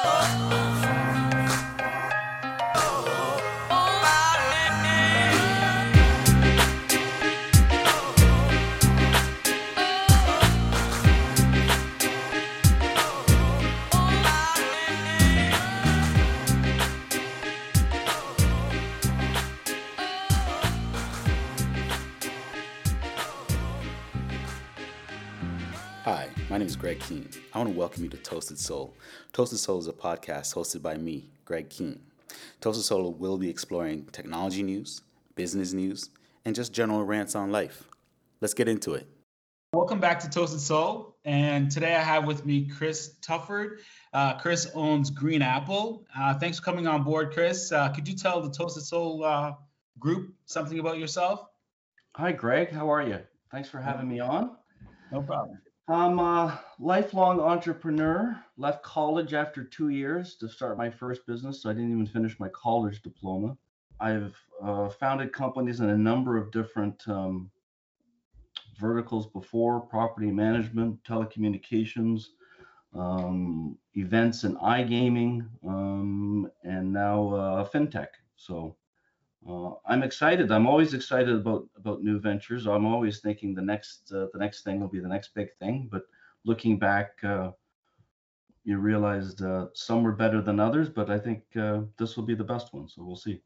Hi, name is Greg Keene. I want to welcome you to Toasted Soul. Toasted Soul is a podcast hosted by me, Greg Keene. Toasted Soul will be exploring technology news, business news, and just general rants on life. Let's get into it. Welcome back to Toasted Soul. And today I have with me Chris Tufford. Uh, Chris owns Green Apple. Uh, thanks for coming on board, Chris. Uh, could you tell the Toasted Soul uh, group something about yourself? Hi, Greg. How are you? Thanks for having me on. No problem. I'm a lifelong entrepreneur. Left college after two years to start my first business. So I didn't even finish my college diploma. I've uh, founded companies in a number of different um, verticals before property management, telecommunications, um, events and iGaming, um, and now uh, fintech. So uh, I'm excited. I'm always excited about about new ventures. I'm always thinking the next uh, the next thing will be the next big thing. But looking back, uh, you realized uh, some were better than others. But I think uh, this will be the best one. So we'll see.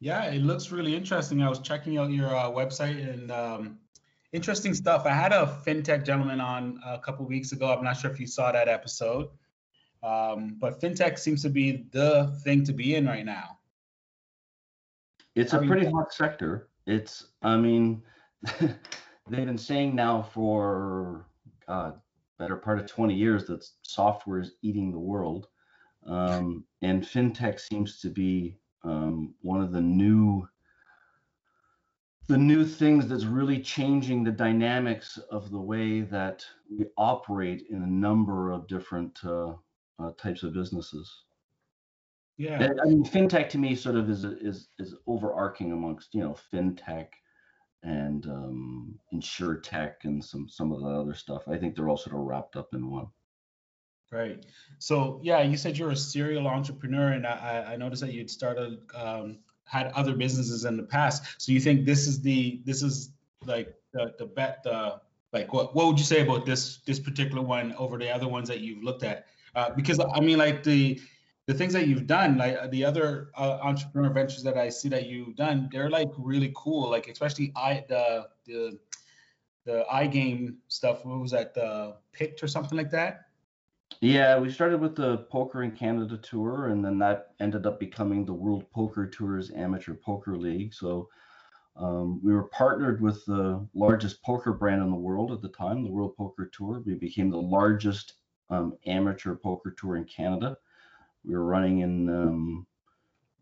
Yeah, it looks really interesting. I was checking out your uh, website and um, interesting stuff. I had a fintech gentleman on a couple weeks ago. I'm not sure if you saw that episode, um, but fintech seems to be the thing to be in right now. It's a pretty hot sector. It's, I mean, they've been saying now for God, better part of 20 years that software is eating the world. Um, and fintech seems to be um, one of the new the new things that's really changing the dynamics of the way that we operate in a number of different uh, uh, types of businesses. Yeah. I mean, fintech to me sort of is is is overarching amongst you know fintech and um, insurtech and some some of the other stuff. I think they're all sort of wrapped up in one. Right. So yeah, you said you're a serial entrepreneur, and I, I noticed that you'd started um, had other businesses in the past. So you think this is the this is like the the bet the like what what would you say about this this particular one over the other ones that you've looked at? Uh, because I mean, like the the things that you've done, like uh, the other uh, entrepreneur ventures that I see that you've done, they're like really cool. Like especially I the the the iGame stuff. What was that? The PiCT or something like that. Yeah, we started with the Poker in Canada tour, and then that ended up becoming the World Poker Tours Amateur Poker League. So um, we were partnered with the largest poker brand in the world at the time, the World Poker Tour. We became the largest um, amateur poker tour in Canada. We were running in um,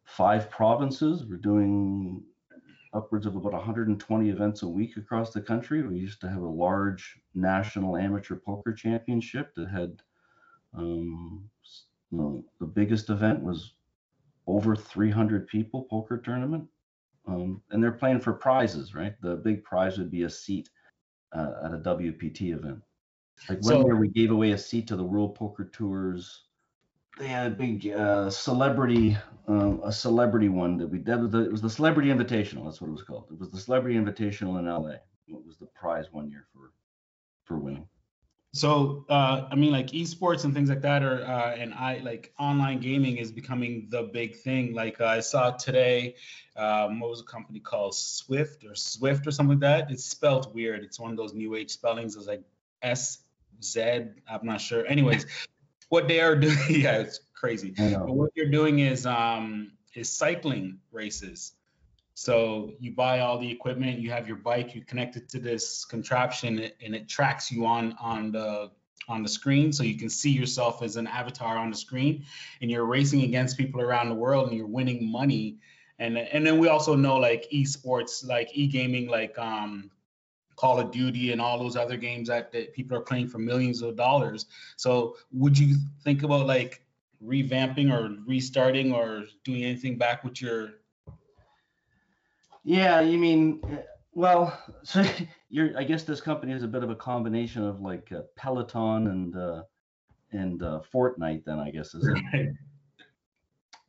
five provinces. We're doing upwards of about 120 events a week across the country. We used to have a large national amateur poker championship that had um, you know, the biggest event was over 300 people poker tournament. Um, and they're playing for prizes, right? The big prize would be a seat uh, at a WPT event. Like one so, year we gave away a seat to the World Poker Tours they had a big uh, celebrity, um, a celebrity one that we did. It was the Celebrity Invitational. That's what it was called. It was the Celebrity Invitational in LA. It was the prize one year for for winning. So uh, I mean, like esports and things like that, are uh, and I like online gaming is becoming the big thing. Like uh, I saw today, um, what was a company called Swift or Swift or something like that? It's spelled weird. It's one of those new age spellings. It's like S Z. I'm not sure. Anyways, what they are doing, yeah, it's crazy. But what you're doing is um is cycling races. So you buy all the equipment, you have your bike, you connect it to this contraption, and it tracks you on on the on the screen, so you can see yourself as an avatar on the screen, and you're racing against people around the world, and you're winning money. And and then we also know like esports, like e-gaming, like um Call of Duty and all those other games that, that people are playing for millions of dollars. So would you think about like revamping or restarting or doing anything back with your yeah you mean well so you're i guess this company is a bit of a combination of like uh, peloton and uh, and uh, Fortnite. Then I guess is it. Right.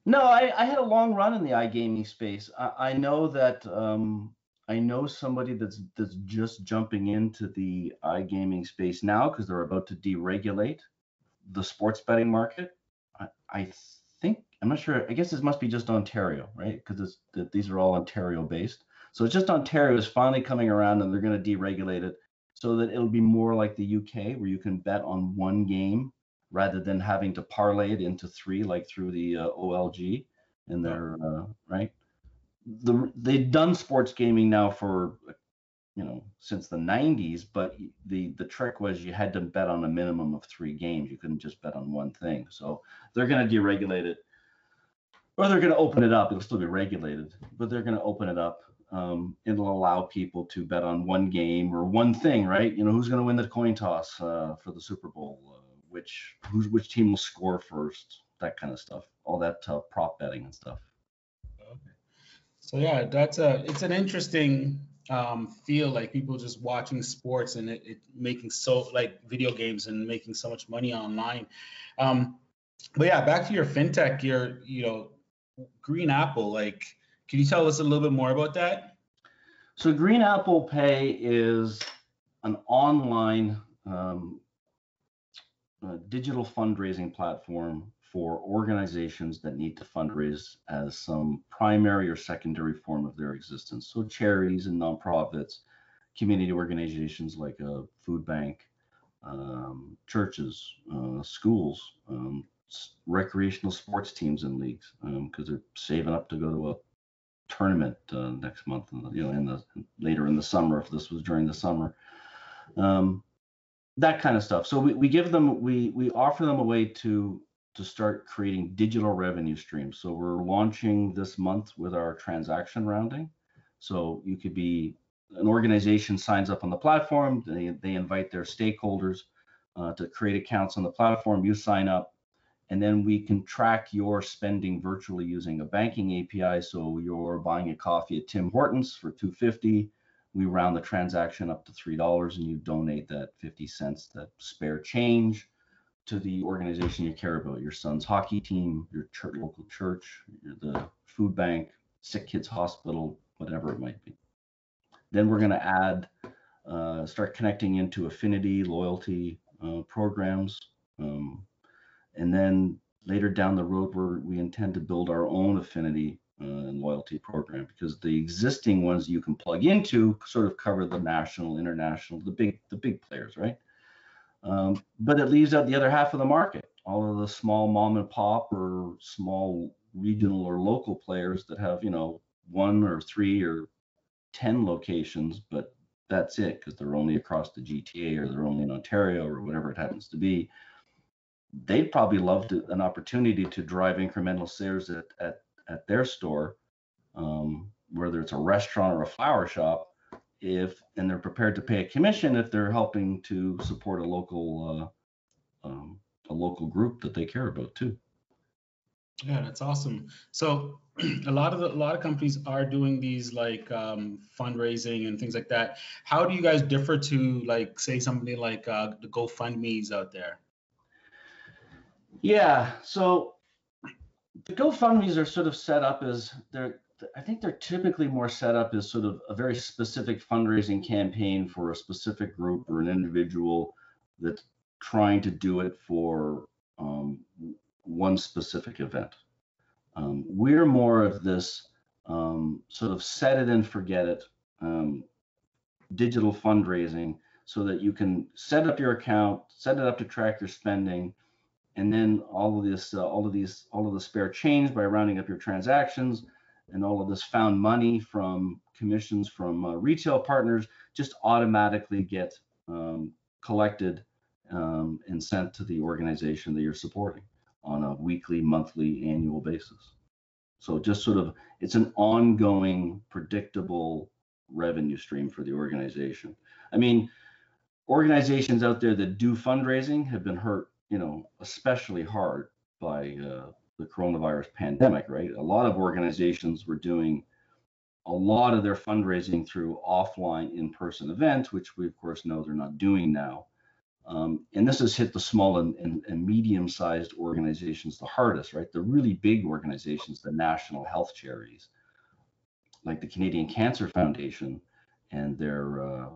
No, I, I, had a long run in the iGaming space. I, I know that um, I know somebody that's that's just jumping into the iGaming space now because they're about to deregulate the sports betting market. I, I think I'm not sure. I guess this must be just Ontario, right? Because these are all Ontario based. So it's just Ontario is finally coming around, and they're going to deregulate it so that it'll be more like the UK, where you can bet on one game rather than having to parlay it into three, like through the uh, OLG. And they're uh, right. The they've done sports gaming now for you know since the 90s but the the trick was you had to bet on a minimum of three games. You couldn't just bet on one thing. So they're going to deregulate it or they're going to open it up. It'll still be regulated but they're going to open it up. Um, it'll allow people to bet on one game or one thing right? You know who's going to win the coin toss uh, for the super bowl? Uh, which who's which team will score first? That kind of stuff. All that uh, prop betting and stuff so yeah that's a it's an interesting um, feel like people just watching sports and it, it, making so like video games and making so much money online. Um, but yeah, back to your fintech, your you know Green Apple. Like, can you tell us a little bit more about that? So Green Apple Pay is an online um, uh, digital fundraising platform for organizations that need to fundraise as some primary or secondary form of their existence. So charities and nonprofits, community organizations like a food bank, um, churches, uh, schools, um, recreational sports teams and leagues, because um, they're saving up to go to a tournament uh, next month, you know, in the later in the summer if this was during the summer. Um, that kind of stuff. So we, we give them we we offer them a way to to start creating digital revenue streams. So we're launching this month with our transaction rounding. So you could be an organization signs up on the platform, they, they invite their stakeholders uh, to create accounts on the platform, you sign up, and then we can track your spending virtually using a banking API. So you're buying a coffee at Tim Hortons for 250 we round the transaction up to $3 and you donate that 50 cents, that spare change to the organization you care about, your son's hockey team, your church, local church, the food bank, sick kids hospital, whatever it might be. Then we're going to add, uh, start connecting into affinity, loyalty uh, programs. Um, and then later down the road, we we intend to build our own affinity uh, and loyalty program because the existing ones you can plug into sort of cover the national, international, the big, the big players, right? Um, but it leaves out the other half of the market, all of the small mom and pop or small regional or local players that have, you know, one or three or 10 locations, but that's it because they're only across the GTA or they're only in Ontario or whatever it happens to be. They'd probably love to, an opportunity to drive incremental sales at, at, at their store, um, whether it's a restaurant or a flower shop, if and they're prepared to pay a commission if they're helping to support a local uh, um, a local group that they care about too. Yeah, that's awesome. So a lot of the, a lot of companies are doing these like um, fundraising and things like that. How do you guys differ to like say somebody like uh, the GoFundMe's out there? Yeah, so the GoFundMe's are sort of set up as they're I think they're typically more set up as sort of a very specific fundraising campaign for a specific group or an individual that's trying to do it for um, one specific event. Um, we're more of this um, sort of set it and forget it um, digital fundraising so that you can set up your account, set it up to track your spending, and then all of this, uh, all of these, all of the spare change by rounding up your transactions and all of this found money from commissions from uh, retail partners just automatically get um, collected um, and sent to the organization that you're supporting on a weekly, monthly, annual basis. So just sort of, it's an ongoing, predictable revenue stream for the organization. I mean, organizations out there that do fundraising have been hurt, you know, especially hard by uh, the coronavirus pandemic, right? A lot of organizations were doing a lot of their fundraising through offline in person events, which we, of course, know they're not doing now. Um, and this has hit the small and, and, and medium-sized organizations the hardest, right? The really big organizations, the national health charities, like the Canadian Cancer Foundation, and their uh,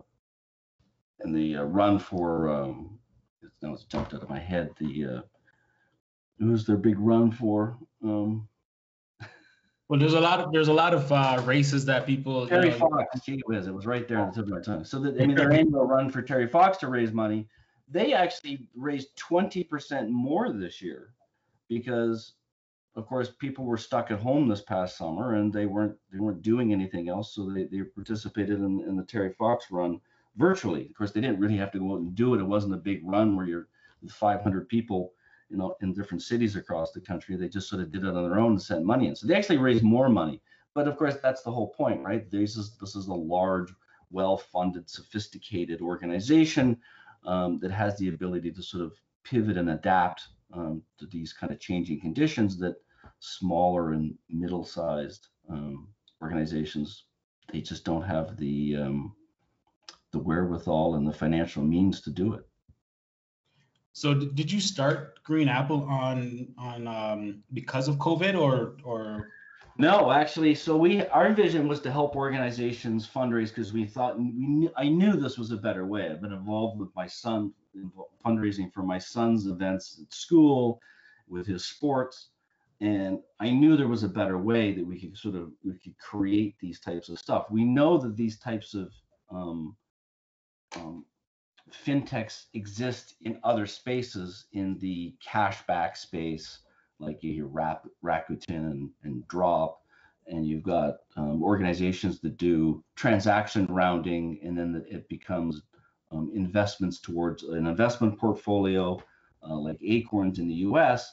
and the uh, run for um, now it's jumped out of my head. The uh, who's their big run for? Um, well, there's a lot of there's a lot of uh, races that people. Terry you know, Fox, gee whiz, it was right there on the tip of my tongue. So the, I mean, their annual run for Terry Fox to raise money, they actually raised 20% more this year because of course people were stuck at home this past summer and they weren't they weren't doing anything else so they, they participated in, in the terry fox run virtually of course they didn't really have to go out and do it it wasn't a big run where you're 500 people you know in different cities across the country they just sort of did it on their own and sent money in. So they actually raised more money. But of course that's the whole point right? This is this is a large well-funded sophisticated organization um, that has the ability to sort of pivot and adapt um, to these kind of changing conditions that smaller and middle-sized um, organizations they just don't have the um, the wherewithal and the financial means to do it. So did you start Green Apple on on um, because of COVID or or? No, actually, so we our vision was to help organizations fundraise because we thought we I knew this was a better way. I've been involved with my son fundraising for my son's events at school, with his sports, and I knew there was a better way that we could sort of we could create these types of stuff. We know that these types of um, um, fintechs exist in other spaces in the cashback space, like you hear Rap, Rakuten and, and Drop, and you've got um, organizations that do transaction rounding, and then it becomes um, investments towards an investment portfolio, uh, like Acorns in the U.S.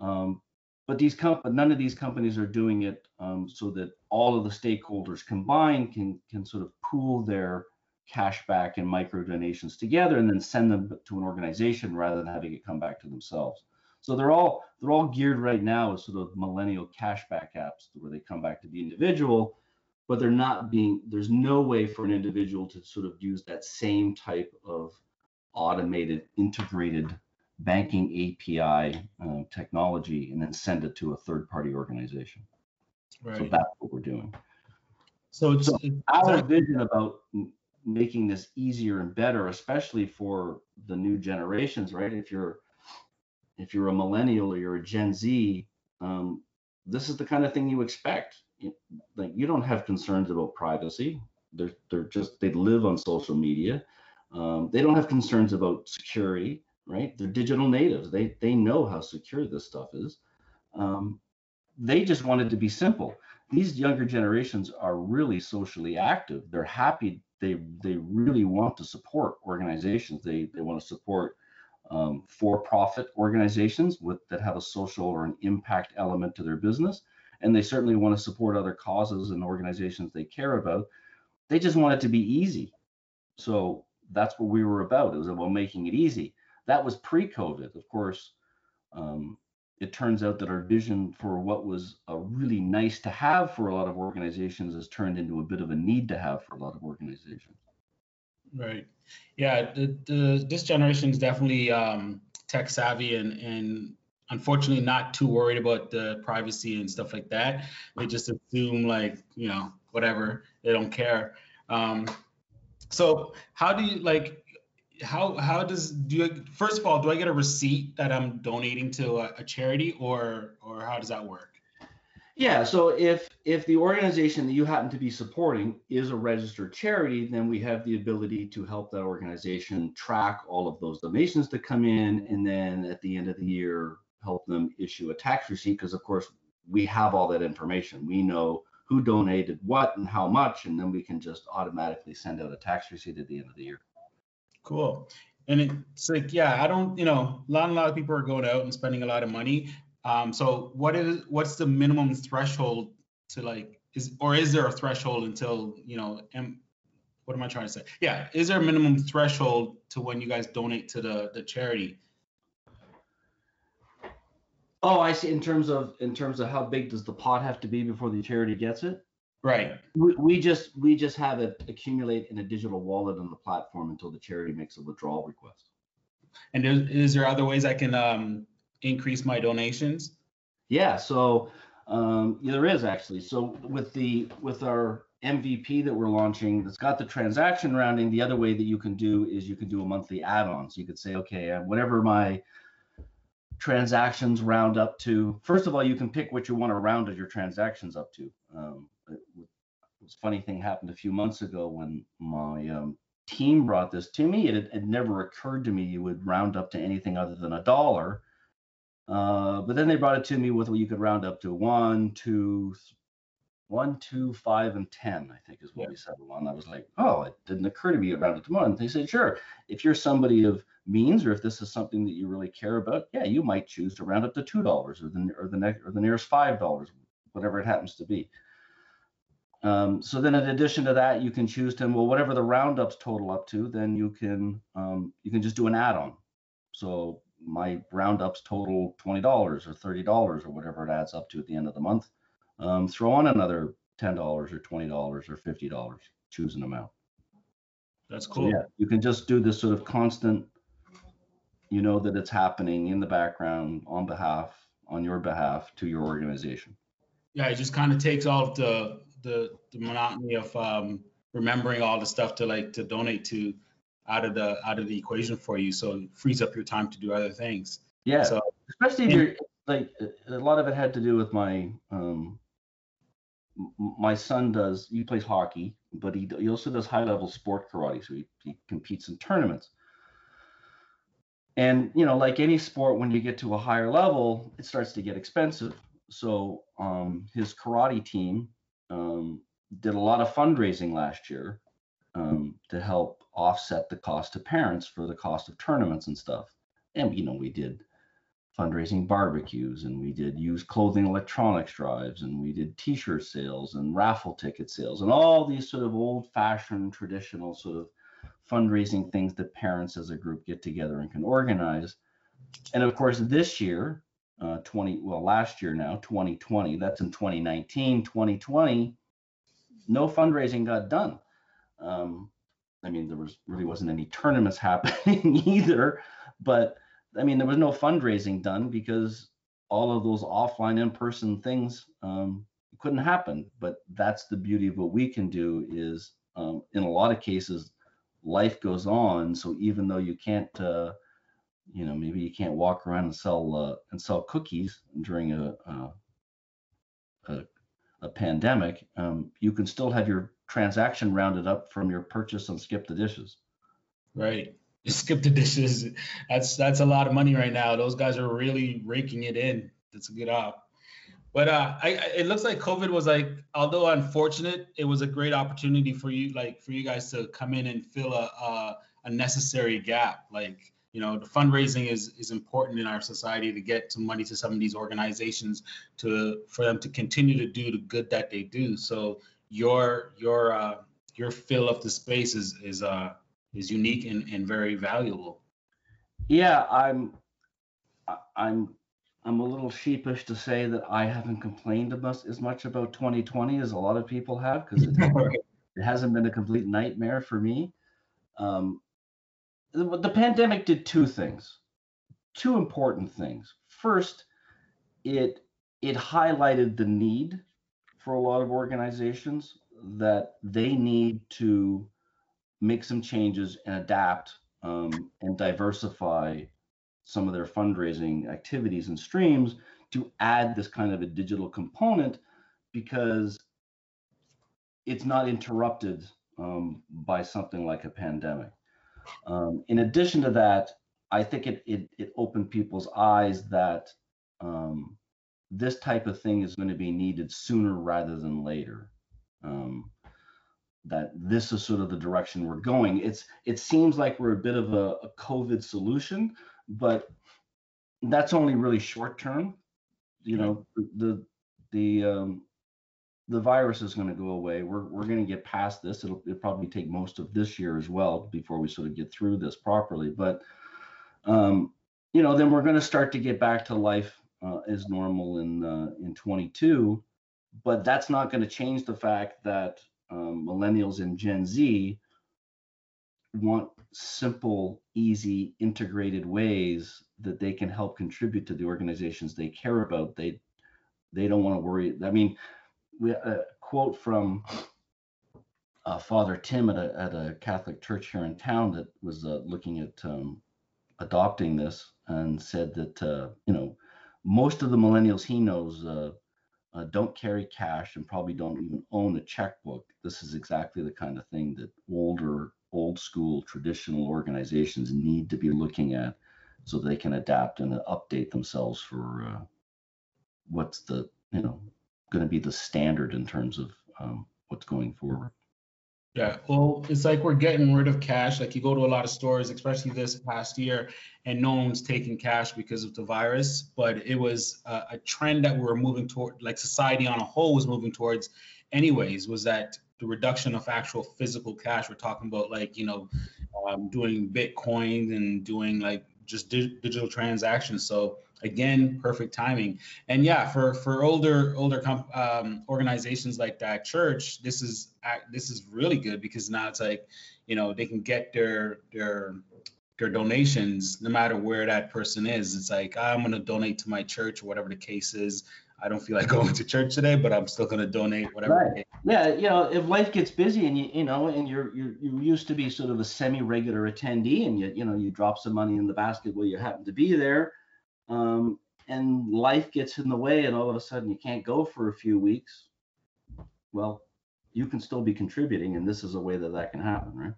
Um, but these comp- none of these companies are doing it um, so that all of the stakeholders combined can can sort of pool their cashback and micro donations together and then send them to an organization rather than having it come back to themselves. So they're all they're all geared right now as sort of millennial cashback apps where they come back to the individual, but they're not being there's no way for an individual to sort of use that same type of automated integrated banking API uh, technology and then send it to a third party organization. Right. So that's what we're doing. So, it's, so it's, our vision about making this easier and better, especially for the new generations, right? If you're if you're a millennial or you're a Gen Z, um, this is the kind of thing you expect. Like you don't have concerns about privacy. They're they're just they live on social media. Um, they don't have concerns about security, right? They're digital natives. They they know how secure this stuff is. Um, they just want it to be simple. These younger generations are really socially active. They're happy they they really want to support organizations. They they want to support um, for-profit organizations with that have a social or an impact element to their business, and they certainly want to support other causes and organizations they care about. They just want it to be easy. So that's what we were about. It was about making it easy. That was pre-COVID, of course. Um, it turns out that our vision for what was a really nice to have for a lot of organizations has turned into a bit of a need to have for a lot of organizations. Right. Yeah. The, the this generation is definitely um, tech savvy and and unfortunately not too worried about the privacy and stuff like that. They just assume like you know whatever. They don't care. Um, so how do you like how how does do you first of all do I get a receipt that I'm donating to a, a, charity or or how does that work? Yeah, so if if the organization that you happen to be supporting is a registered charity, then we have the ability to help that organization track all of those donations that come in, and then at the end of the year help them issue a tax receipt because of course we have all that information. We know who donated what and how much, and then we can just automatically send out a tax receipt at the end of the year. Cool. And it's like, yeah, I don't, you know, a lot, a lot of people are going out and spending a lot of money. Um, so what is, what's the minimum threshold to like, is, or is there a threshold until, you know, am, what am I trying to say? Yeah. Is there a minimum threshold to when you guys donate to the, the charity? Oh, I see. In terms of, in terms of how big does the pot have to be before the charity gets it? Right. We, we just we just have it accumulate in a digital wallet on the platform until the charity makes a withdrawal request. And is, is there other ways I can um, increase my donations? Yeah, so um, yeah, there is actually. So with the with our MVP that we're launching that's got the transaction rounding, the other way that you can do is you can do a monthly add-on. So you could say, okay, uh, whatever my transactions round up to. First of all, you can pick what you want to round your transactions up to. Um, it, was funny thing happened a few months ago when my um, team brought this to me. It, it never occurred to me you would round up to anything other than a dollar. Uh, but then they brought it to me with what you could round up to one, two, one, two, five, and ten. I think is what yeah. we settled on. I was like, oh, it didn't occur to me round it to one. They said, sure. If you're somebody of means, or if this is something that you really care about, yeah, you might choose to round up to two dollars, or the or the next or the nearest five dollars, whatever it happens to be. Um, so then in addition to that, you can choose to, well, whatever the roundups total up to, then you can um, you can just do an add-on. So my roundups total $20 or $30 or whatever it adds up to at the end of the month. Um, throw on another $10 or $20 or $50, choose an amount. That's cool. So yeah, you can just do this sort of constant, you know that it's happening in the background on behalf, on your behalf to your organization. Yeah, it just kind of takes off the the, the monotony of um, remembering all the stuff to like to donate to out of the out of the equation for you. So it frees up your time to do other things. Yeah. So especially if you're like a lot of it had to do with my um my son does he plays hockey but he, he also does high level sport karate. So he, he competes in tournaments. And you know like any sport when you get to a higher level it starts to get expensive. So um his karate team um, did a lot of fundraising last year um, to help offset the cost to parents for the cost of tournaments and stuff. And you know, we did fundraising barbecues and we did used clothing electronics drives and we did t-shirt sales and raffle ticket sales and all these sort of old-fashioned traditional sort of fundraising things that parents as a group get together and can organize. And of course, this year uh, 20 well last year now 2020 that's in 2019 2020 no fundraising got done. Um, i mean there was really wasn't any tournaments happening either but i mean there was no fundraising done because all of those offline in-person things um, couldn't happen. But that's the beauty of what we can do is um, in a lot of cases life goes on. So even though you can't uh, you know maybe you can't walk around and sell uh, and sell cookies during a a, a, a pandemic um, you can still have your transaction rounded up from your purchase on skip the dishes. Right. Skip the dishes. That's that's a lot of money right now. Those guys are really raking it in. That's a good op. But uh, I, it looks like COVID was like, although unfortunate, it was a great opportunity for you, like for you guys to come in and fill a a, a necessary gap. Like you know the fundraising is is important in our society to get some money to some of these organizations to for them to continue to do the good that they do. So your your uh, your fill of the space is is uh is unique and, and very valuable. Yeah i'm i'm i'm a little sheepish to say that i haven't complained as much about 2020 as a lot of people have because it, it hasn't been a complete nightmare for me. Um, the, the pandemic did two things, two important things. First, it it highlighted the need for a lot of organizations that they need to make some changes and adapt um, and diversify some of their fundraising activities and streams to add this kind of a digital component because it's not interrupted um, by something like a pandemic. Um, in addition to that, I think it, it, it opened people's eyes that um, this type of thing is going to be needed sooner rather than later. Um, that this is sort of the direction we're going. It's it seems like we're a bit of a, a COVID solution, but that's only really short term. You know, the the um, the virus is going to go away. We're we're going to get past this. It'll, it'll probably take most of this year as well before we sort of get through this properly. But um, you know, then we're going to start to get back to life uh, as normal in uh, in 22. But that's not going to change the fact that um, millennials and Gen Z want simple, easy, integrated ways that they can help contribute to the organizations they care about. They they don't want to worry. I mean, we a quote from uh, Father Tim at a, at a Catholic church here in town that was uh, looking at um, adopting this and said that uh, you know most of the millennials he knows uh, uh, don't carry cash and probably don't even own a checkbook. This is exactly the kind of thing that older, old school, traditional organizations need to be looking at so they can adapt and update themselves for uh, what's the you know going to be the standard in terms of um, what's going forward. Yeah, well, it's like we're getting rid of cash. Like you go to a lot of stores, especially this past year, and no one's taking cash because of the virus. But it was a, a trend that we were moving toward, like society on a whole was moving towards, anyways. Was that the reduction of actual physical cash? We're talking about like you know, um, doing Bitcoin and doing like just di- digital transactions. So again, perfect timing. And yeah, for for older older comp, um, organizations like that church, this is this is really good because now it's like, you know, they can get their their their donations no matter where that person is. It's like I'm going to donate to my church or whatever the case is. I don't feel like going to church today, but I'm still going to donate whatever. Right. Yeah, you know, if life gets busy and you you know, and you're you you used to be sort of a semi-regular attendee, and you you know you drop some money in the basket where you happen to be there, um, and life gets in the way, and all of a sudden you can't go for a few weeks. Well, you can still be contributing, and this is a way that that can happen, right?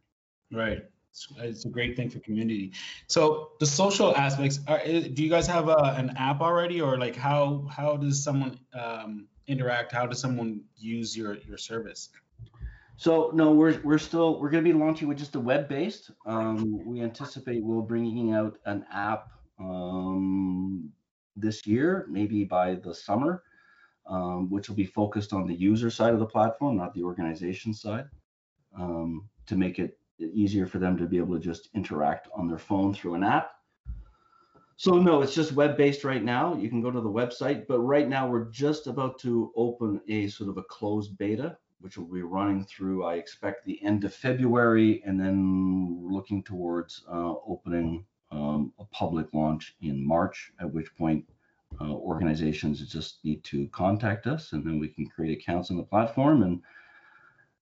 Right. It's, it's a great thing for community. So the social aspects. Are, do you guys have a, an app already, or like how how does someone um, interact? How does someone use your your service? So no, we're we're still we're going to be launching with just a web based. Um, we anticipate we'll bringing out an app um, this year, maybe by the summer, um, which will be focused on the user side of the platform, not the organization side, um, to make it easier for them to be able to just interact on their phone through an app. So no, it's just web-based right now. You can go to the website, but right now we're just about to open a sort of a closed beta, which will be running through, I expect, the end of February, and then looking towards uh, opening um, a public launch in March, at which point uh, organizations just need to contact us, and then we can create accounts on the platform and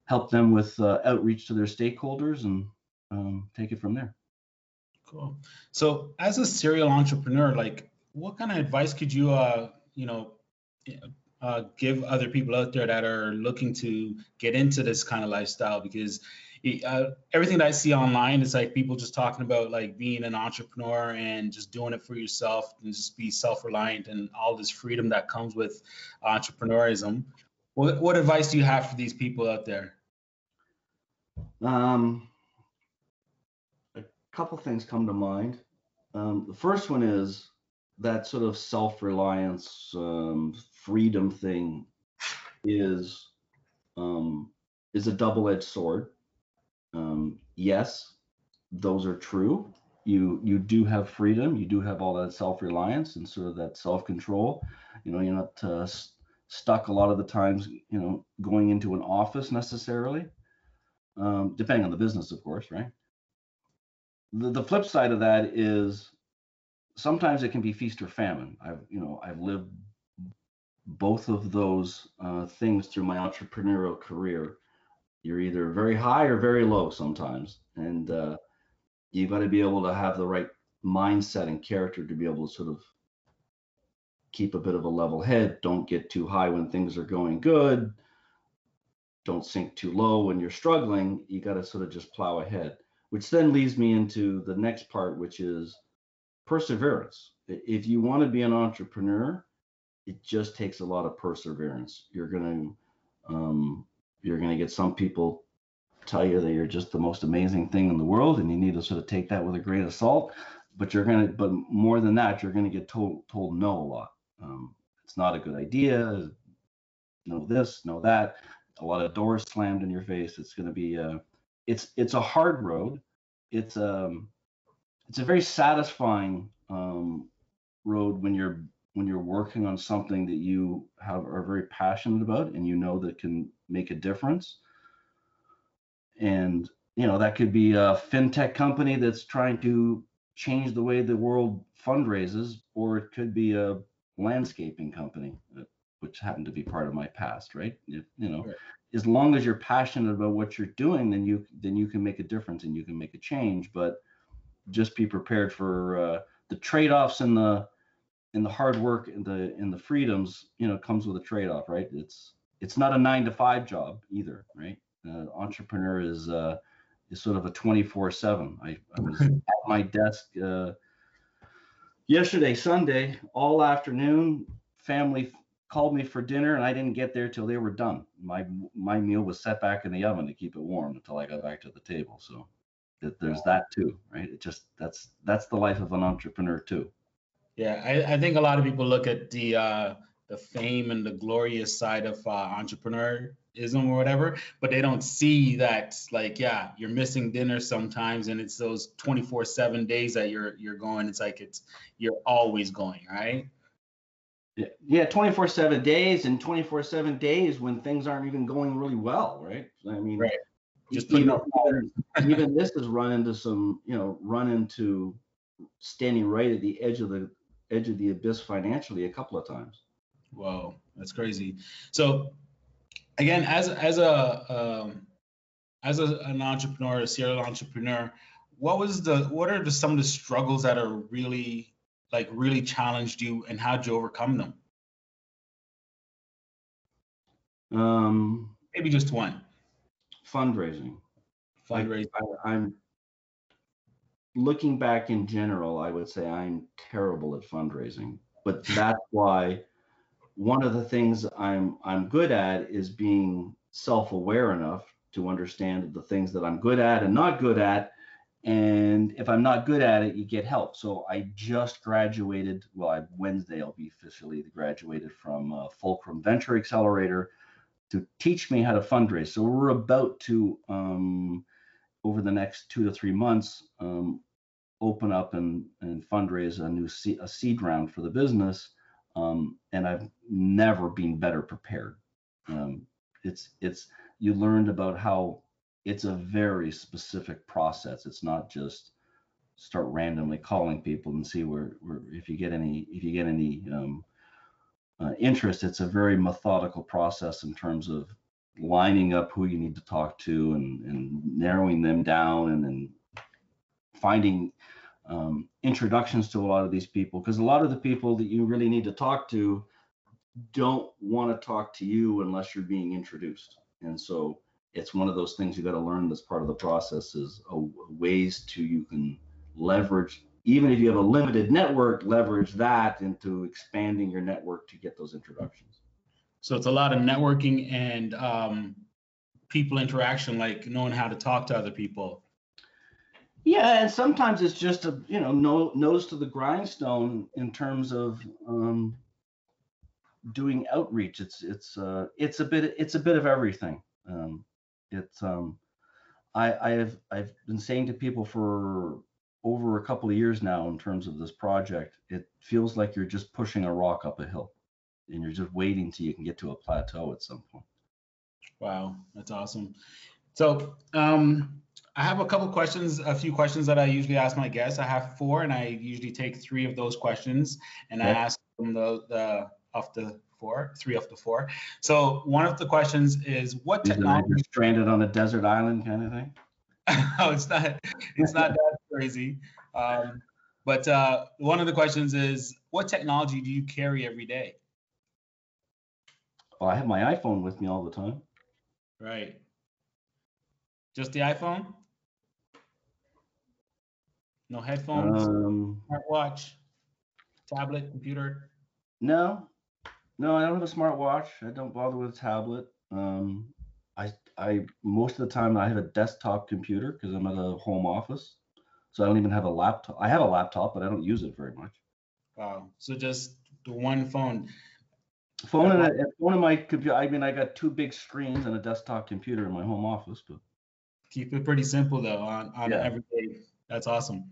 help them with uh, outreach to their stakeholders and um, take it from there. Cool. So, as a serial entrepreneur, like, what kind of advice could you, uh, you know, uh, give other people out there that are looking to get into this kind of lifestyle? Because uh, everything that I see online is like people just talking about like being an entrepreneur and just doing it for yourself and just be self-reliant and all this freedom that comes with entrepreneurism. What what advice do you have for these people out there? Um, a couple things come to mind. Um, the first one is that sort of self-reliance, um, freedom thing is um, is a double-edged sword. Um, yes, those are true. You you do have freedom. You do have all that self-reliance and sort of that self-control. You know, you're not uh, stuck a lot of the times. You know, going into an office necessarily, um, depending on the business, of course, right? The, the flip side of that is sometimes it can be feast or famine. I've you know I've lived both of those uh, things through my entrepreneurial career you're either very high or very low sometimes. And uh, you've got to be able to have the right mindset and character to be able to sort of keep a bit of a level head. Don't get too high when things are going good. Don't sink too low when you're struggling. You got to sort of just plow ahead which then leads me into the next part which is perseverance. If you want to be an entrepreneur it just takes a lot of perseverance. You're going to um, you're going to get some people tell you that you're just the most amazing thing in the world and you need to sort of take that with a grain of salt but you're going to but more than that you're going to get told told no a lot. Um, it's not a good idea. Know this know that. A lot of doors slammed in your face. It's going to be a, it's it's a hard road. It's um it's a very satisfying um, road when you're when you're working on something that you have are very passionate about and you know that can make a difference and you know, that could be a fintech company that's trying to change the way the world fundraises, or it could be a landscaping company, uh, which happened to be part of my past, right? You, you know, right. as long as you're passionate about what you're doing, then you then you can make a difference and you can make a change. But just be prepared for uh, the trade-offs and the and the hard work and the and the freedoms. You know, comes with a trade-off, right? It's it's not a nine to five job either, right? Uh, entrepreneur is uh, is sort of a 24/7. I, I was at my desk uh, yesterday, Sunday, all afternoon. Family called me for dinner, and I didn't get there till they were done. My my meal was set back in the oven to keep it warm until I got back to the table. So that there's that too, right? It just that's that's the life of an entrepreneur too. Yeah, I, I think a lot of people look at the uh, the fame and the glorious side of uh, entrepreneurism or whatever, but they don't see that like yeah, you're missing dinner sometimes, and it's those 24/7 days that you're you're going. It's like it's you're always going, right? Yeah, yeah, 24/7 days and 24/7 days when things aren't even going really well, right? I mean, right. Just even, even this has run into some, you know, run into standing right at the edge of the edge of the abyss financially a couple of times. Wow, that's crazy. So again, as as a um, as a, an entrepreneur, a serial entrepreneur, what was the what are the, some of the struggles that are really like really challenged you, and how'd you overcome them? Um, maybe just one. Fundraising. Fundraising. I, I'm looking back in general. I would say I'm terrible at fundraising, but that's why one of the things I'm I'm good at is being self-aware enough to understand the things that I'm good at and not good at. And if I'm not good at it, you get help. So I just graduated. Well, I, Wednesday I'll be officially graduated from uh, Fulcrum Venture Accelerator to teach me how to fundraise. So we're about to um, over the next two to three months um, open up and, and fundraise a new seed, a seed round for the business um, and I've never been better prepared. Um, it's it's you learned about how it's a very specific process. It's not just start randomly calling people and see where, where if you get any if you get any um, uh, interest. It's a very methodical process in terms of lining up who you need to talk to and, and narrowing them down and then finding um, introductions to a lot of these people. Because a lot of the people that you really need to talk to don't want to talk to you unless you're being introduced. And so it's one of those things you got to learn that's part of the process is a, ways to you can leverage even if you have a limited network leverage that into expanding your network to get those introductions so it's a lot of networking and um, people interaction like knowing how to talk to other people yeah, and sometimes it's just a you know no, nose to the grindstone in terms of um, doing outreach. It's it's uh, it's a bit it's a bit of everything. Um, it's um, I I have I've been saying to people for over a couple of years now in terms of this project. It feels like you're just pushing a rock up a hill, and you're just waiting till you can get to a plateau at some point. Wow, that's awesome. So um, I have a couple questions, a few questions that I usually ask my guests. I have four, and I usually take three of those questions, and I ask them the, the of the four, three of the four. So one of the questions is, what technology? Stranded on a desert island, kind of thing. no, it's not. It's not that crazy. Um, but uh, one of the questions is, what technology do you carry every day? Well, I have my iPhone with me all the time. Right. Just the iPhone? No headphones, um, smartwatch, tablet, computer. No, no, I don't have a smartwatch. I don't bother with a tablet. Um, I, I most of the time I have a desktop computer because I'm at a home office, so I don't even have a laptop. I have a laptop, but I don't use it very much. Wow. So just the one phone. Phone and a, phone my computer. I mean, I got two big screens and a desktop computer in my home office, but keep it pretty simple though on on yeah. every day. That's awesome.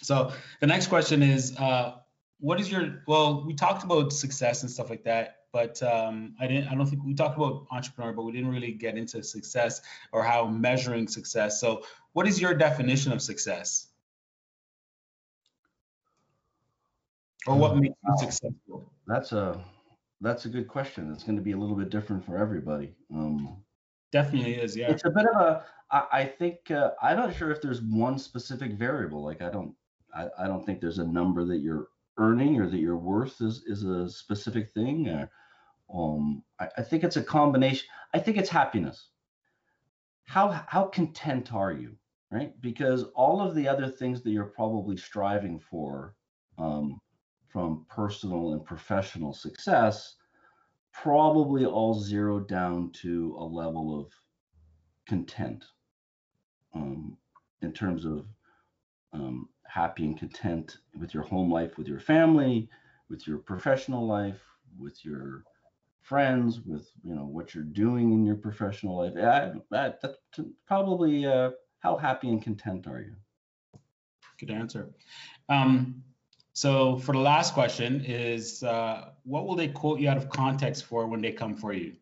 So the next question is, uh, what is your well? We talked about success and stuff like that, but um, I didn't. I don't think we talked about entrepreneur, but we didn't really get into success or how measuring success. So, what is your definition of success? Or what makes you successful? That's a that's a good question. It's going to be a little bit different for everybody. Um, Definitely is, yeah. It's a bit of a. I, I think uh, I'm not sure if there's one specific variable. Like I don't. I, I don't think there's a number that you're earning or that your worth is is a specific thing. Or, um, I, I think it's a combination. I think it's happiness. How how content are you, right? Because all of the other things that you're probably striving for, um, from personal and professional success, probably all zeroed down to a level of content um, in terms of um, happy and content with your home life, with your family, with your professional life, with your friends, with you know what you're doing in your professional life. I, that, that's probably uh, how happy and content are you? Good answer. Um, so for the last question is, uh, what will they quote you out of context for when they come for you?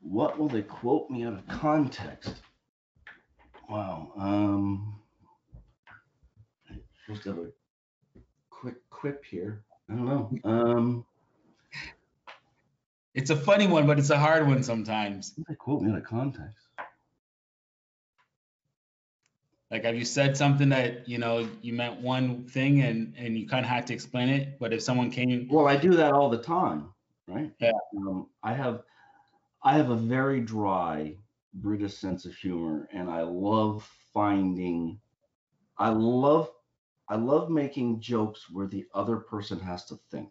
What will they quote me out of context? Wow. Um, I'm have a quick quip here. I don't know. Um, it's a funny one, but it's a hard one sometimes. They quote me out of context. Like, have you said something that you know you meant one thing and and you kind of had to explain it? But if someone came, well, I do that all the time, right? Yeah. Um, I have I have a very dry British sense of humor, and I love finding. I love I love making jokes where the other person has to think.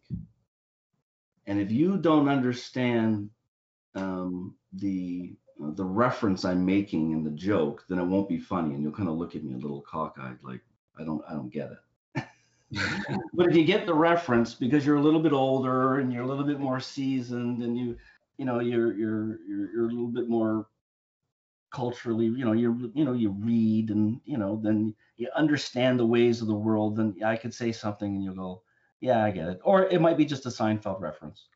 And if you don't understand um, the the reference I'm making in the joke, then it won't be funny, and you'll kind of look at me a little cockeyed, like I don't I don't get it. but if you get the reference because you're a little bit older and you're a little bit more seasoned and you you know you're you're you're, you're a little bit more culturally you know you you know you read and you know then you understand the ways of the world then i could say something and you'll go yeah i get it or it might be just a seinfeld reference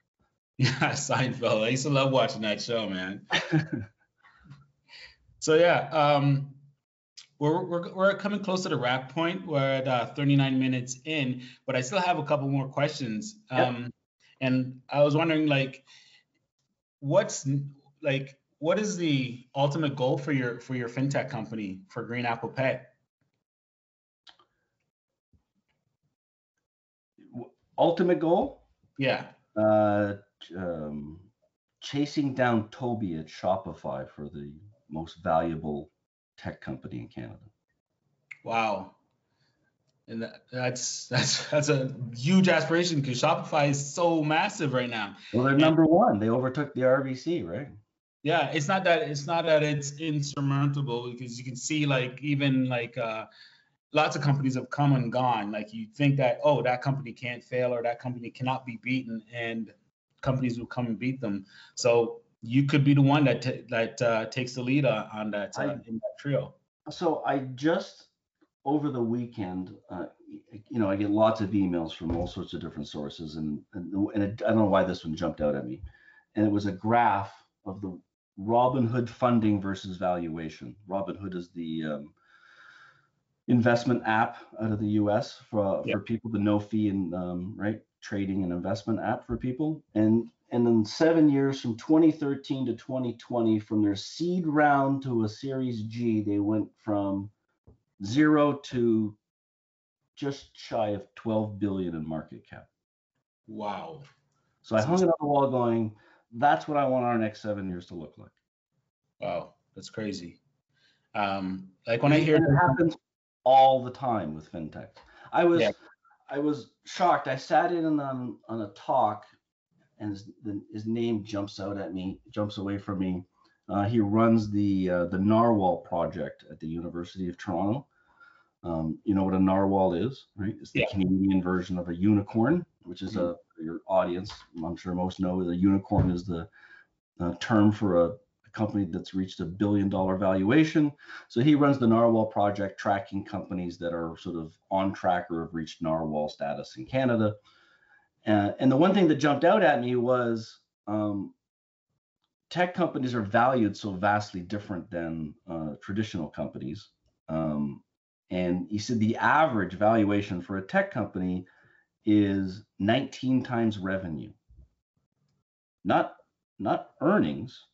yeah seinfeld i used to love watching that show man so yeah um we're, we're, we're coming close to the wrap point. We're at uh, 39 minutes in, but I still have a couple more questions. Um, yep. And I was wondering, like, what's like what is the ultimate goal for your for your fintech company for Green Apple Pay? Ultimate goal? Yeah. Uh, um, chasing down Tobi at Shopify for the most valuable tech company in Canada. Wow. And that, that's that's that's a huge aspiration because Shopify is so massive right now. Well, they're number one. They overtook the RBC, right? yeah it's not that it's not that it's insurmountable because you can see like even like uh lots of companies have come and gone like you think that oh that company can't fail or that company cannot be beaten and companies will come and beat them so you could be the one that t- that uh, takes the lead on, on that uh, I, in that trio so i just over the weekend uh, you know i get lots of emails from all sorts of different sources and and, and it, i don't know why this one jumped out at me and it was a graph of the Robinhood funding versus valuation. Robinhood is the um, investment app out of the U.S. for yep. for people, the no fee and um, right trading and investment app for people. And and in seven years from 2013 to 2020, from their seed round to a Series G, they went from zero to just shy of 12 billion in market cap. Wow. So I hung it on the wall going, that's what I want our next seven years to look like. Wow, that's crazy. Um, like when I hear it happens all the time with fintech. I was yeah. I was shocked. I sat in on on a talk, and his, the, his name jumps out at me, jumps away from me. Uh, he runs the uh, the Narwhal project at the University of Toronto. Um, you know what a narwhal is, right? It's the yeah. Canadian version of a unicorn, which is mm-hmm. a your audience. I'm sure most know the unicorn is the uh, term for a a company that's reached a billion dollar valuation. So he runs the Narwhal project, tracking companies that are sort of on track or have reached Narwhal status in Canada. Uh, and the one thing that jumped out at me was um, tech companies are valued so vastly different than uh, traditional companies. Um, and he said the average valuation for a tech company is 19 times revenue. Not not earnings,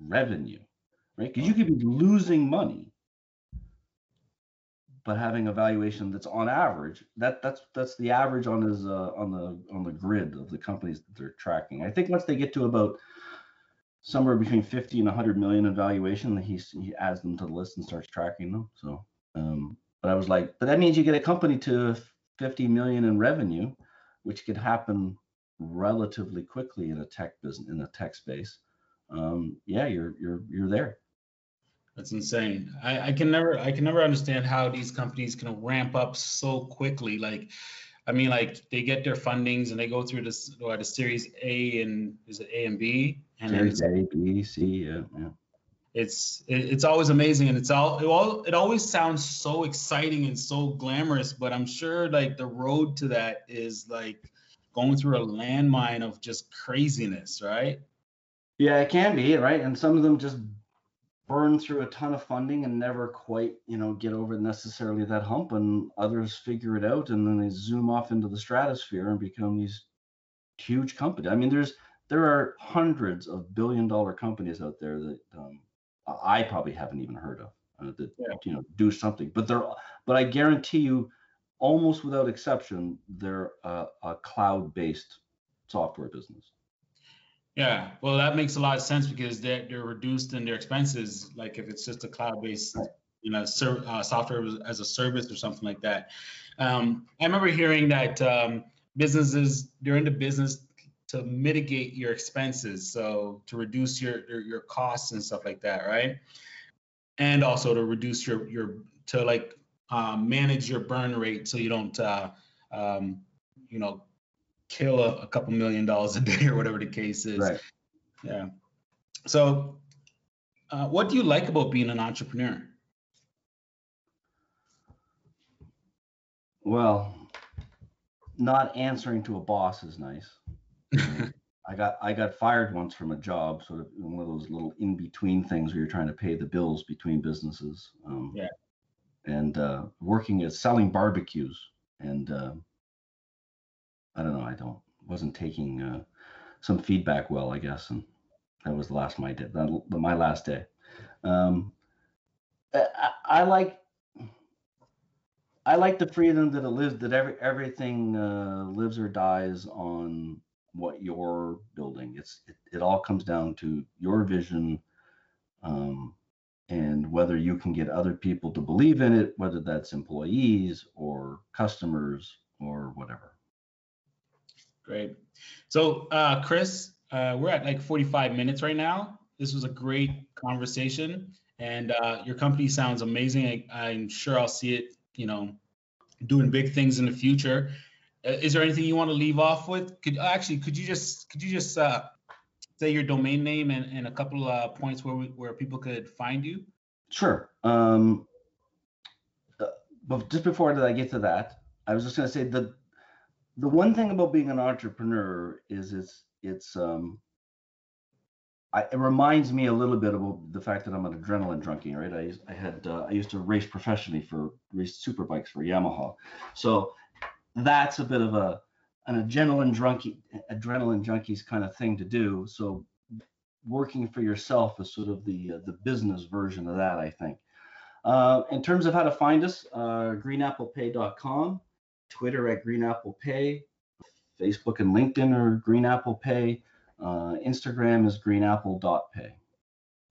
revenue, right? Because you could be losing money, but having a valuation that's on average, that that's that's the average on his uh, on the on the grid of the companies that they're tracking. I think once they get to about somewhere between 50 and 100 million in valuation, he he adds them to the list and starts tracking them. So, um, but I was like, but that means you get a company to 50 million in revenue, which could happen relatively quickly in a tech business in a tech space, um, yeah, you're you're you're there. That's insane. I, I can never I can never understand how these companies can ramp up so quickly. Like, I mean, like they get their fundings and they go through this what, the Series A and is it A and B? And Series A, B, C, yeah, yeah. It's it, it's always amazing and it's all it all it always sounds so exciting and so glamorous, but I'm sure like the road to that is like going through a landmine of just craziness, right? Yeah, it can be, right? And some of them just burn through a ton of funding and never quite, you know, get over necessarily that hump and others figure it out and then they zoom off into the stratosphere and become these huge companies. I mean, there's there are hundreds of billion dollar companies out there that um, I probably haven't even heard of uh, that yeah. you know do something. But they're but I guarantee you almost without exception, they're a, a cloud-based software business. Yeah, well, that makes a lot of sense because they're, they're reduced in their expenses. Like if it's just a cloud-based, you know, ser- uh, software as a service or something like that. Um, I remember hearing that um, businesses they're in the business to mitigate your expenses, so to reduce your, your your costs and stuff like that, right? And also to reduce your your to like um, manage your burn rate so you don't, uh, um, you know, kill a, a, couple million dollars a day or whatever the case is. Right. Yeah. So, uh, what do you like about being an entrepreneur? Well, not answering to a boss is nice. I got I got fired once from a job, sort of one of those little in between things where you're trying to pay the bills between businesses. Um, yeah and uh, working at selling barbecues. And uh, I don't know, I don't wasn't taking uh, some feedback well, I guess, and that was the last my day, my last day. Um, I, I, like I like the freedom that it lives that every everything uh, lives or dies on what you're building. It's it, it all comes down to your vision. Um, and whether you can get other people to believe in it, whether that's employees or customers or whatever. Great. So, uh, Chris, uh, we're at like 45 minutes right now. This was a great conversation, and uh, your company sounds amazing. I, am sure I'll see it, you know, doing big things in the future. Uh, is there anything you want to leave off with? Could actually, could you just, could you just uh, say your domain name and, and a couple of points where we, where people could find you? Sure. Um, uh, but just before that, I get to that, I was just going to say the the one thing about being an entrepreneur is it's it's um, I, it reminds me a little bit about the fact that I'm an adrenaline junkie, right? I I had uh, I used to race professionally for race super bikes for Yamaha, so that's a bit of a an adrenaline junkie, adrenaline junkies kind of thing to do. So working for yourself is sort of the uh, the business version of that, I think. Uh, in terms of how to find us, uh, greenapplepay.com, Twitter at Green Apple Pay, Facebook and LinkedIn are greenapplepay, uh, Instagram is greenapple.pay.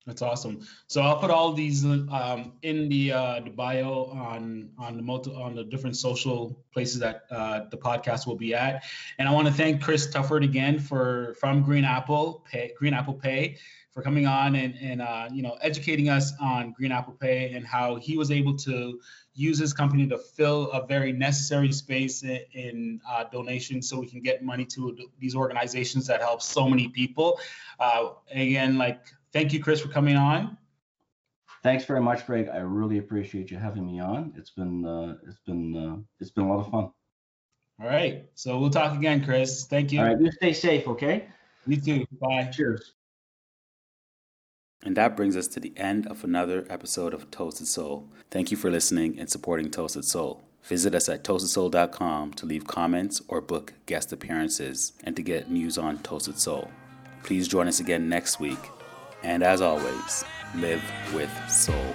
That's awesome. So I'll put all these um, in the uh, the bio on on the multi on the different social places that uh, the podcast will be at. And I want to thank Chris Tufford again for from Green Apple Pay, Green Apple Pay for coming on and and uh, you know educating us on Green Apple Pay and how he was able to use his company to fill a very necessary space in, in uh, donations so we can get money to these organizations that help so many people. Uh, again, like, thank you, Chris, for coming on. Thanks very much, Greg. I really appreciate you having me on. It's been uh, it's been uh, it's been a lot of fun. All right. So we'll talk again, Chris. Thank you. All right. You stay safe, okay? You too. Bye. Cheers. And that brings us to the end of another episode of Toasted Soul. Thank you for listening and supporting Toasted Soul. Visit us at toastedsoul.com to leave comments or book guest appearances and to get news on Toasted Soul. Please join us again next week. And as always, live with soul.